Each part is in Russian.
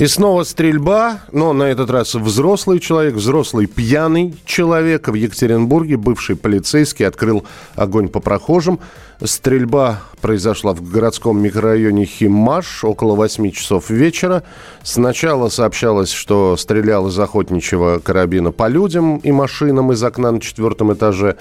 И снова стрельба, но на этот раз взрослый человек, взрослый пьяный человек в Екатеринбурге, бывший полицейский, открыл огонь по прохожим. Стрельба произошла в городском микрорайоне Химаш около 8 часов вечера. Сначала сообщалось, что стрелял из охотничьего карабина по людям и машинам из окна на четвертом этаже.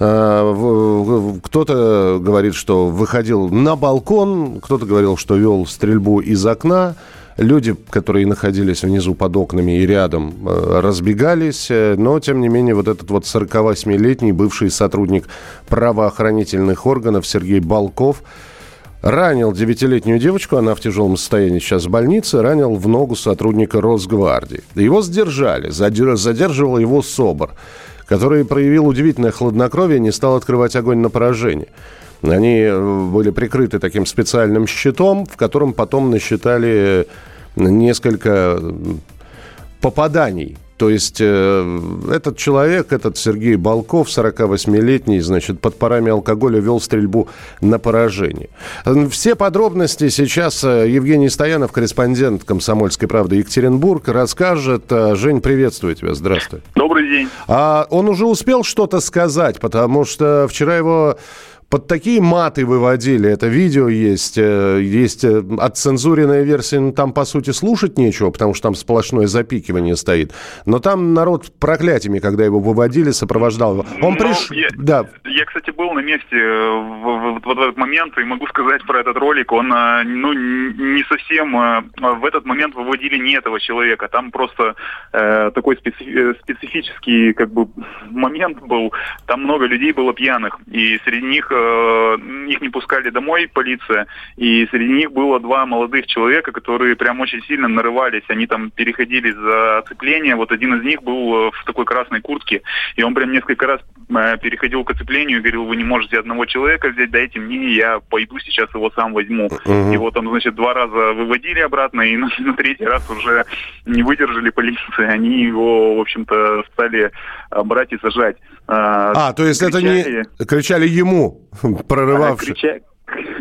В- Кто-то говорит, что выходил на балкон, кто-то говорил, что вел стрельбу из окна. Люди, которые находились внизу под окнами и рядом, э, разбегались, э, но, тем не менее, вот этот вот 48-летний бывший сотрудник правоохранительных органов Сергей Балков ранил девятилетнюю девочку, она в тяжелом состоянии сейчас в больнице, ранил в ногу сотрудника Росгвардии. Его сдержали, задер- задерживал его СОБР, который проявил удивительное хладнокровие, не стал открывать огонь на поражение. Они э, были прикрыты таким специальным щитом, в котором потом насчитали несколько м, попаданий. То есть э, этот человек, этот Сергей Балков, 48-летний, значит, под парами алкоголя вел стрельбу на поражение. Э, Все подробности сейчас э, Евгений Стоянов, корреспондент «Комсомольской правды» Екатеринбург, расскажет. Э, Жень, приветствую тебя, здравствуй. Добрый день. А он уже успел что-то сказать, потому что вчера его под такие маты выводили. Это видео есть, э, есть э, отцензуренная версия, там, по сути, слушать нечего, потому что там сплошное запикивание стоит. Но там народ проклятиями, когда его выводили, сопровождал его. Он Ну, пришел... я, Да, я, кстати, был на месте э, в, в- в этот момент и могу сказать про этот ролик. Он, ну, не совсем в этот момент выводили не этого человека. Там просто э, такой специ- специфический, как бы, момент был. Там много людей было пьяных, и среди них их не пускали домой полиция, и среди них было два молодых человека, которые прям очень сильно нарывались. Они там переходили за оцепление. Вот один из них был э, в такой красной куртке, и он прям несколько раз э, переходил к оцеплению и говорил, вы не можете одного человека взять, дайте мне, я пойду сейчас его сам возьму. Его там, значит, два раза выводили обратно, и на, на третий раз уже не выдержали полиции. Они его, в общем-то, стали э, брать и сажать. Э, А, то есть это кричали- не... Кричали ему, прорывавший. Крича-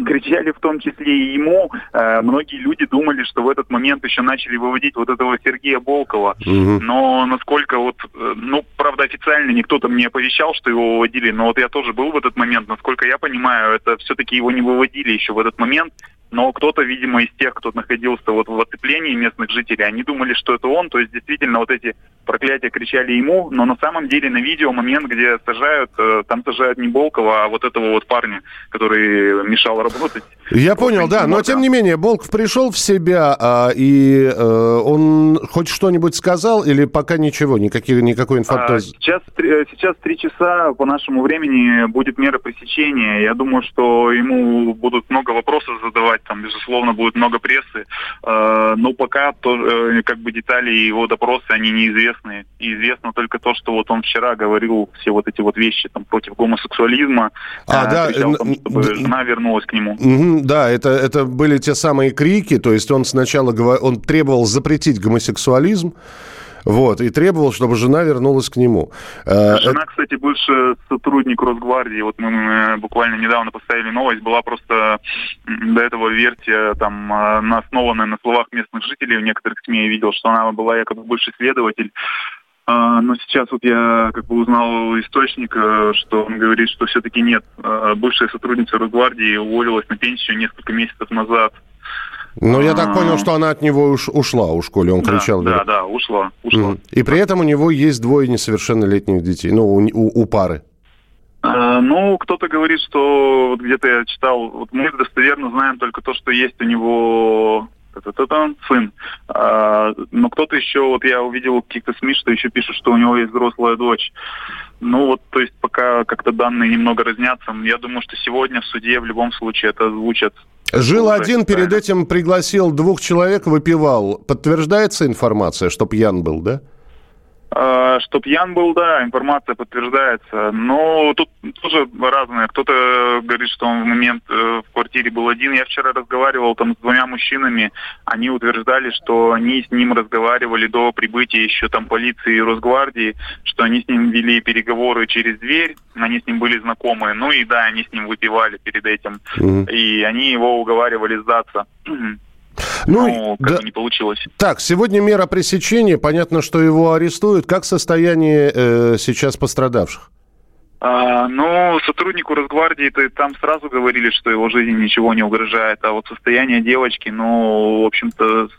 Кричали в том числе и ему. Э, Многие люди думали, что в этот момент еще начали выводить вот этого Сергея Волкова. Мгм. Но насколько вот, э, ну, правда, официально никто там не оповещал, что его выводили, но вот я тоже был в этот момент. Насколько я понимаю, это все-таки его не выводили еще в этот момент. Но кто-то, видимо, из тех, кто находился вот в оцеплении местных жителей, они думали, что это он. То есть, действительно, вот эти проклятия кричали ему. Но на самом деле на видео момент, где сажают, э, там сажают не Волкова, а вот этого вот парня, который мешал работать. Я понял, да, но тем не менее, Болков пришел в себя, а, и э, он хоть что-нибудь сказал или пока ничего, никаких, никакой А, информации? Сейчас, три- сейчас три часа по нашему времени будет мера пресечения. Я думаю, что ему будут много вопросов задавать, там, безусловно, будет много прессы. Э, Но пока то, э, как бы детали его допроса, они неизвестны. И известно только то, что вот он вчера говорил все вот эти вот вещи там против гомосексуализма. А, Э, да, кричал н- чтобы н- жена вернулась к нему. Да, это, это были те самые крики, то есть он сначала говор- он требовал запретить гомосексуализм, вот, и требовал, чтобы жена вернулась к нему. Э, Жена, кстати, бывший сотрудник Росгвардии, вот мы э, буквально недавно поставили новость, была просто до этого версия, там, э, на- основанная на словах местных жителей, в некоторых СМИ я видел, что она была якобы бывший следователь. Но сейчас вот я как бы узнал источника, что он говорит, что все-таки нет. Бывшая сотрудница Росгвардии уволилась на пенсию несколько месяцев назад. Ну, я так а- понял, что она от него уж ушла у школе, он Да, кричал. да, говорит. да, ушла, ушла. И при этом у него есть двое несовершеннолетних детей, ну, у, у- у пары. А, Ну, кто-то говорит, что вот где-то я читал, вот мы достоверно знаем только то, что есть у него та-та-та-та, сын. А, но кто-то еще, вот я увидел каких-то СМИ, что еще пишут, что у него есть взрослая дочь. Ну вот, то есть пока как-то данные немного разнятся. Я думаю, что сегодня в суде в любом случае это озвучат. Жил Уже, один, перед правильно. этим пригласил двух человек, выпивал. Подтверждается информация, что пьян был, да? А, что пьян был, да, информация подтверждается. Но тут тоже разное. Кто-то говорит, что он в момент э, в квартире был один. Я вчера разговаривал там с двумя мужчинами. Они утверждали, что они с ним разговаривали до прибытия еще там полиции и Росгвардии, что они с ним вели переговоры через дверь, они с ним были знакомы. Ну и да, они с ним выпивали перед этим. Mm-hmm. И они его уговаривали сдаться. Ну, Но как да. не получилось. Так, сегодня мера пресечения. Понятно, что его арестуют. Как состояние э, сейчас пострадавших? А, ну, сотруднику Росгвардии -то, там сразу говорили, что его жизни ничего не угрожает. А вот состояние девочки, ну, в общем-то,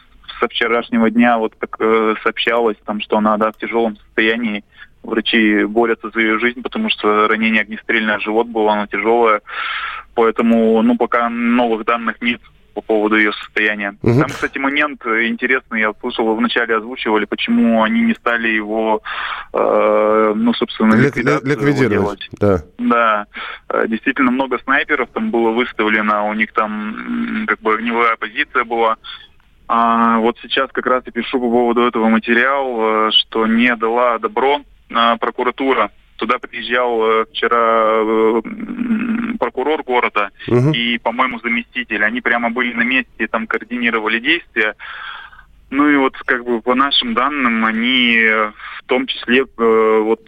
со вчерашнего дня вот как э, сообщалось, там, что она да, в тяжелом состоянии. Врачи борются за ее жизнь, потому что ранение огнестрельное живот было, оно тяжелое. Поэтому, ну, пока новых данных нет по поводу ее состояния. Угу. Там, кстати, момент интересный, я слышал, вы вначале озвучивали, почему они не стали его, э, ну, собственно, Лик, ликвидировать. Да. да, э, действительно много снайперов там было выставлено, у них там как бы огневая позиция была. А вот сейчас как раз и пишу по поводу этого материала, что не дала добро э, прокуратура Туда приезжал э, вчера э, прокурор города угу. и, по-моему, заместитель. Они прямо были на месте, там координировали действия. Ну и вот как бы по нашим данным они в том числе э, вот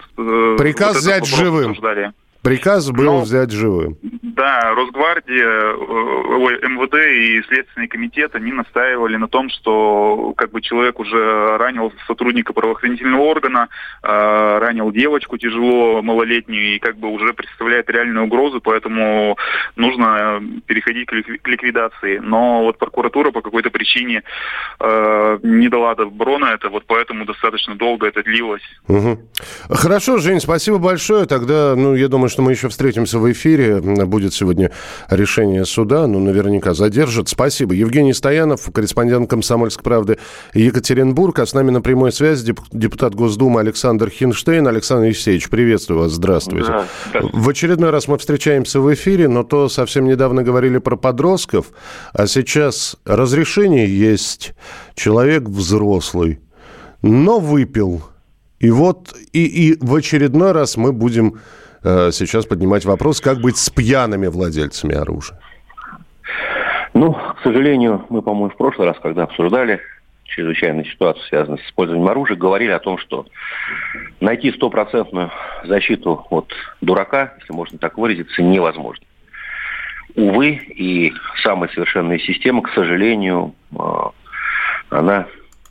приказ вот взять живым. Обсуждали. Приказ был Но, взять живым. Да, Росгвардия, э, ой, МВД и Следственный комитет, они настаивали на том, что как бы человек уже ранил сотрудника правоохранительного органа, э, ранил девочку тяжело, малолетнюю, и как бы уже представляет реальную угрозу, поэтому нужно переходить к ликвидации. Но вот прокуратура по какой-то причине э, не дала добро на это, вот поэтому достаточно долго это длилось. Угу. Хорошо, Жень, спасибо большое. Тогда, ну, я думаю, что мы еще встретимся в эфире. Будет сегодня решение суда, но наверняка задержат. Спасибо. Евгений Стоянов, корреспондент «Комсомольской правды» Екатеринбург. А с нами на прямой связи депутат Госдумы Александр Хинштейн. Александр Евсеевич, приветствую вас. Здравствуйте. Да, здравствуйте. В очередной раз мы встречаемся в эфире, но то совсем недавно говорили про подростков, а сейчас разрешение есть. Человек взрослый, но выпил. И вот и, и в очередной раз мы будем Э, сейчас поднимать вопрос, как быть с пьяными владельцами оружия? Ну, к сожалению, мы, по-моему, в прошлый раз, когда обсуждали чрезвычайную ситуацию, связанную с использованием оружия, говорили о том, что найти стопроцентную защиту от дурака, если можно так выразиться, невозможно. Увы, и самая совершенная система, к сожалению, э, она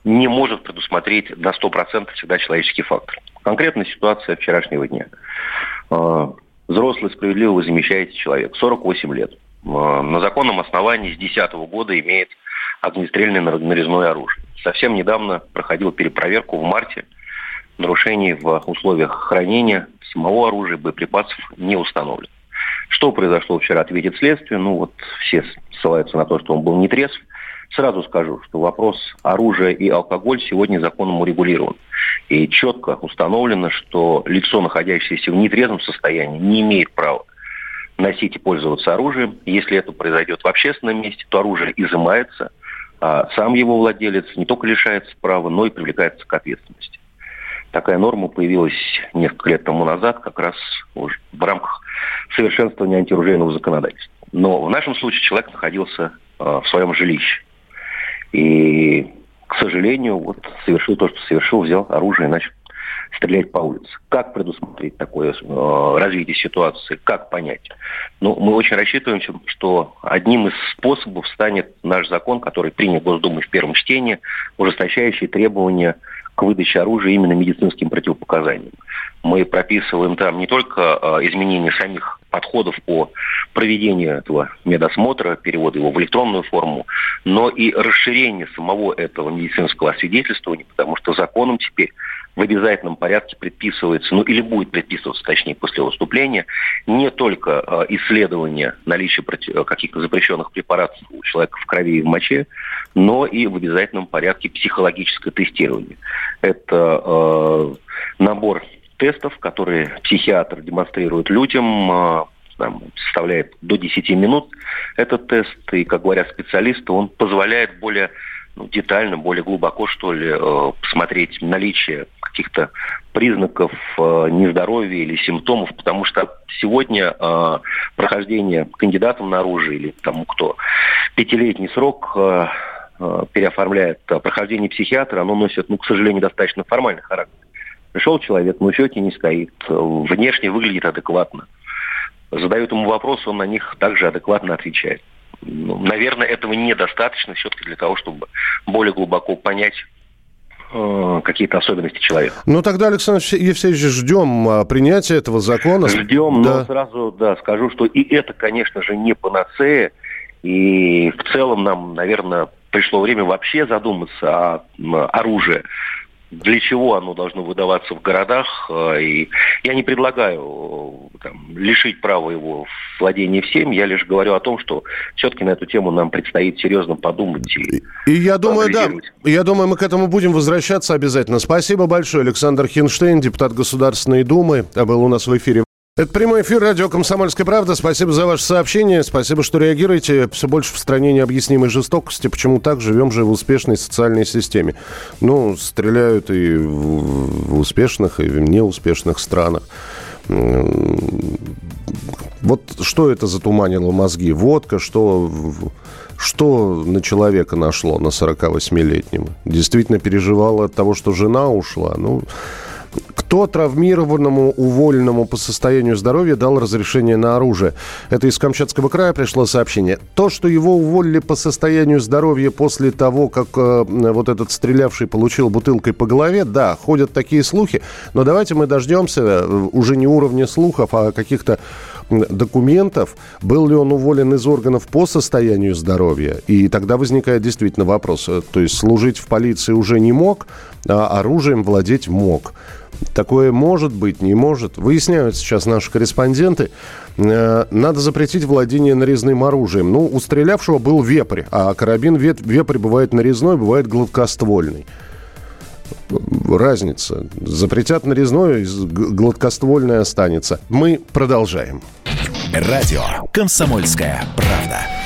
не может предусмотреть на 100% всегда человеческий фактор. Конкретная ситуация вчерашнего дня. А, взрослый, справедливо вы замещаете человек, 48 лет. А, на законном основании с 2010 года имеет огнестрельное нарезное оружие. Совсем недавно проходил перепроверку в марте. Нарушений в условиях хранения самого оружия, боеприпасов не установлено. Что произошло вчера, ответит следствие. Ну вот все ссылаются на то, что он был не трезв. Сразу скажу, что вопрос оружия и алкоголь сегодня законом урегулирован. И четко установлено, что лицо, находящееся в нетрезвом состоянии, не имеет права носить и пользоваться оружием. Если это произойдет в общественном месте, то оружие изымается, а сам его владелец не только лишается права, но и привлекается к ответственности. Такая норма появилась несколько лет тому назад, как раз в рамках совершенствования антиоружейного законодательства. Но в нашем случае человек находился э, в своем жилище. И, к сожалению, вот совершил то, что совершил, взял оружие и начал стрелять по улице. Как предусмотреть такое э, развитие ситуации, как понять? Ну, мы очень рассчитываем, что одним из способов станет наш закон, который принят Госдумой в первом чтении, ужесточающий требования к выдаче оружия именно медицинским противопоказаниям. Мы прописываем там не только э, изменение самих подходов по проведению этого медосмотра, перевода его в электронную форму, но и расширение самого этого медицинского освидетельствования, потому что законом теперь в обязательном порядке предписывается, ну или будет предписываться, точнее, после выступления, не только э, исследование наличия против, каких-то запрещенных препаратов у человека в крови и в моче, но и в обязательном порядке психологическое тестирование. Это э, набор тестов, которые психиатр демонстрирует людям, там, составляет до 10 минут этот тест, и, как говорят специалисты, он позволяет более ну, детально, более глубоко, что ли, э, посмотреть наличие каких-то признаков э, нездоровья или симптомов, потому что сегодня э, прохождение кандидатом на оружие или тому, кто пятилетний срок переоформляет прохождение психиатра, оно носит, ну, к сожалению, достаточно формальный характер. Пришел человек, на учете не стоит, внешне выглядит адекватно. Задают ему вопросы, он на них также адекватно отвечает ну, наверное, этого недостаточно все-таки для того, чтобы более глубоко понять э, какие-то особенности человека. Ну тогда, Александр Евсеевич, ждем а, принятия этого закона. Ждем, да. но сразу да, скажу, что и это, конечно же, не панацея. И в целом нам, наверное, пришло время вообще задуматься о оружии для чего оно должно выдаваться в городах. Э, и я не предлагаю э, там, лишить права его владения всем, я лишь говорю о том, что все-таки на эту тему нам предстоит серьезно подумать. И, и я думаю, да, я думаю, мы к этому будем возвращаться обязательно. Спасибо большое, Александр Хинштейн, депутат Государственной Думы, был у нас в эфире. Это прямой эфир радио «Комсомольская правда». Спасибо за ваше сообщение. Спасибо, что реагируете. Все больше в стране необъяснимой жестокости. Почему так? Живем же в успешной социальной системе. Ну, стреляют и в успешных, и в неуспешных странах. Вот что это затуманило мозги? Водка, что, что на человека нашло, на 48-летнего? Действительно переживал от того, что жена ушла? Ну, кто травмированному, уволенному по состоянию здоровья дал разрешение на оружие? Это из Камчатского края пришло сообщение. То, что его уволили по состоянию здоровья после того, как э, вот этот стрелявший получил бутылкой по голове, да, ходят такие слухи. Но давайте мы дождемся э, уже не уровня слухов, а каких-то документов, был ли он уволен из органов по состоянию здоровья. И тогда возникает действительно вопрос. Э, то есть служить в полиции уже не мог, а оружием владеть мог. Такое может быть, не может. Выясняют сейчас наши корреспонденты. Э, надо запретить владение нарезным оружием. Ну, у стрелявшего был вепрь, а карабин вепрь бывает нарезной, бывает гладкоствольный разница. Запретят нарезной, гладкоствольное останется. Мы продолжаем. Радио «Комсомольская правда».